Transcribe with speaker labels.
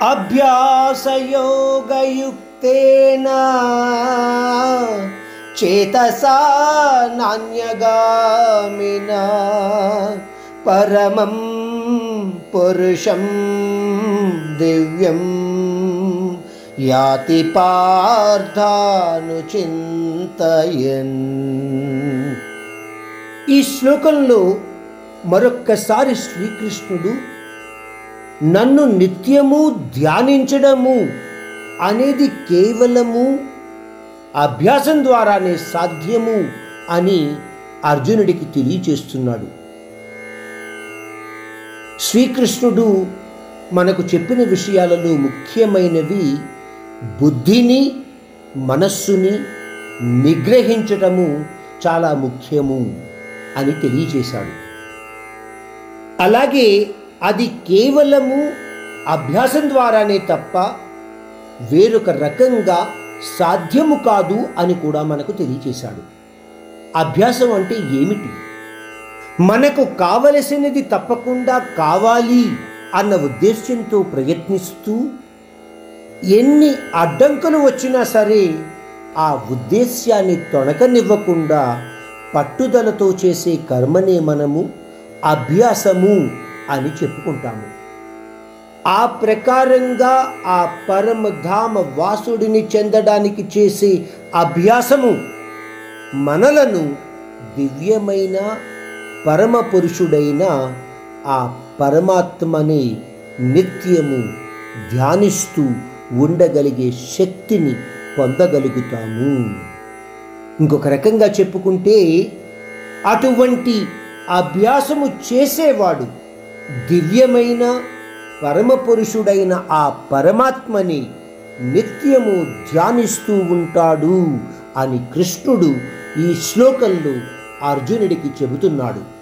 Speaker 1: అభ్యాసయోగయుక్తేన చేతసా నాణ్యగామిన పరమం పురుషం దివ్యం యాతి పార్థాను చింతయన్ ఈ శ్లోకంలో మరొక్కసారి శ్రీకృష్ణుడు నన్ను నిత్యము ధ్యానించడము అనేది కేవలము అభ్యాసం ద్వారానే సాధ్యము అని అర్జునుడికి తెలియచేస్తున్నాడు. శ్రీకృష్ణుడు మనకు చెప్పిన విషయాలలో ముఖ్యమైనవి బుద్ధిని మనస్సుని నిగ్రహించటము చాలా ముఖ్యము అని తెలియజేశాడు అలాగే అది కేవలము అభ్యాసం ద్వారానే తప్ప వేరొక రకంగా సాధ్యము కాదు అని కూడా మనకు తెలియచేశాడు. అభ్యాసం అంటే ఏమిటి? మనకు కావలసినది తప్పకుండా కావాలి అన్న ఉద్దేశ్యంతో ప్రయత్నిస్తూ ఎన్ని అడ్డంకులు వచ్చినా సరే ఆ ఉద్దేశ్యాన్ని తొణకనివ్వకుండా పట్టుదలతో చేసే కర్మనే మనము అభ్యాసము అని చెప్పుకుంటాము. ఆ ప్రకారంగా ఆ పరమధామ వాసుడిని చెందడానికి చేసే అభ్యాసము మనలను దివ్యమైన పరమ పురుషుడైన ఆ పరమాత్మని నిత్యము ధ్యానిస్తూ ఉండగలిగే శక్తిని పొందగలుగుతాము. ఇంకొక రకంగా చెప్పుకుంటే అటువంటి అభ్యాసము చేసేవాడు దివ్యమైన పరమ పురుషుడైన ఆ పరమాత్మని నిత్యము ధ్యానిస్తూ ఉంటాడు అని కృష్ణుడు ఈ శ్లోకంలో అర్జునుడికి చెబుతున్నాడు.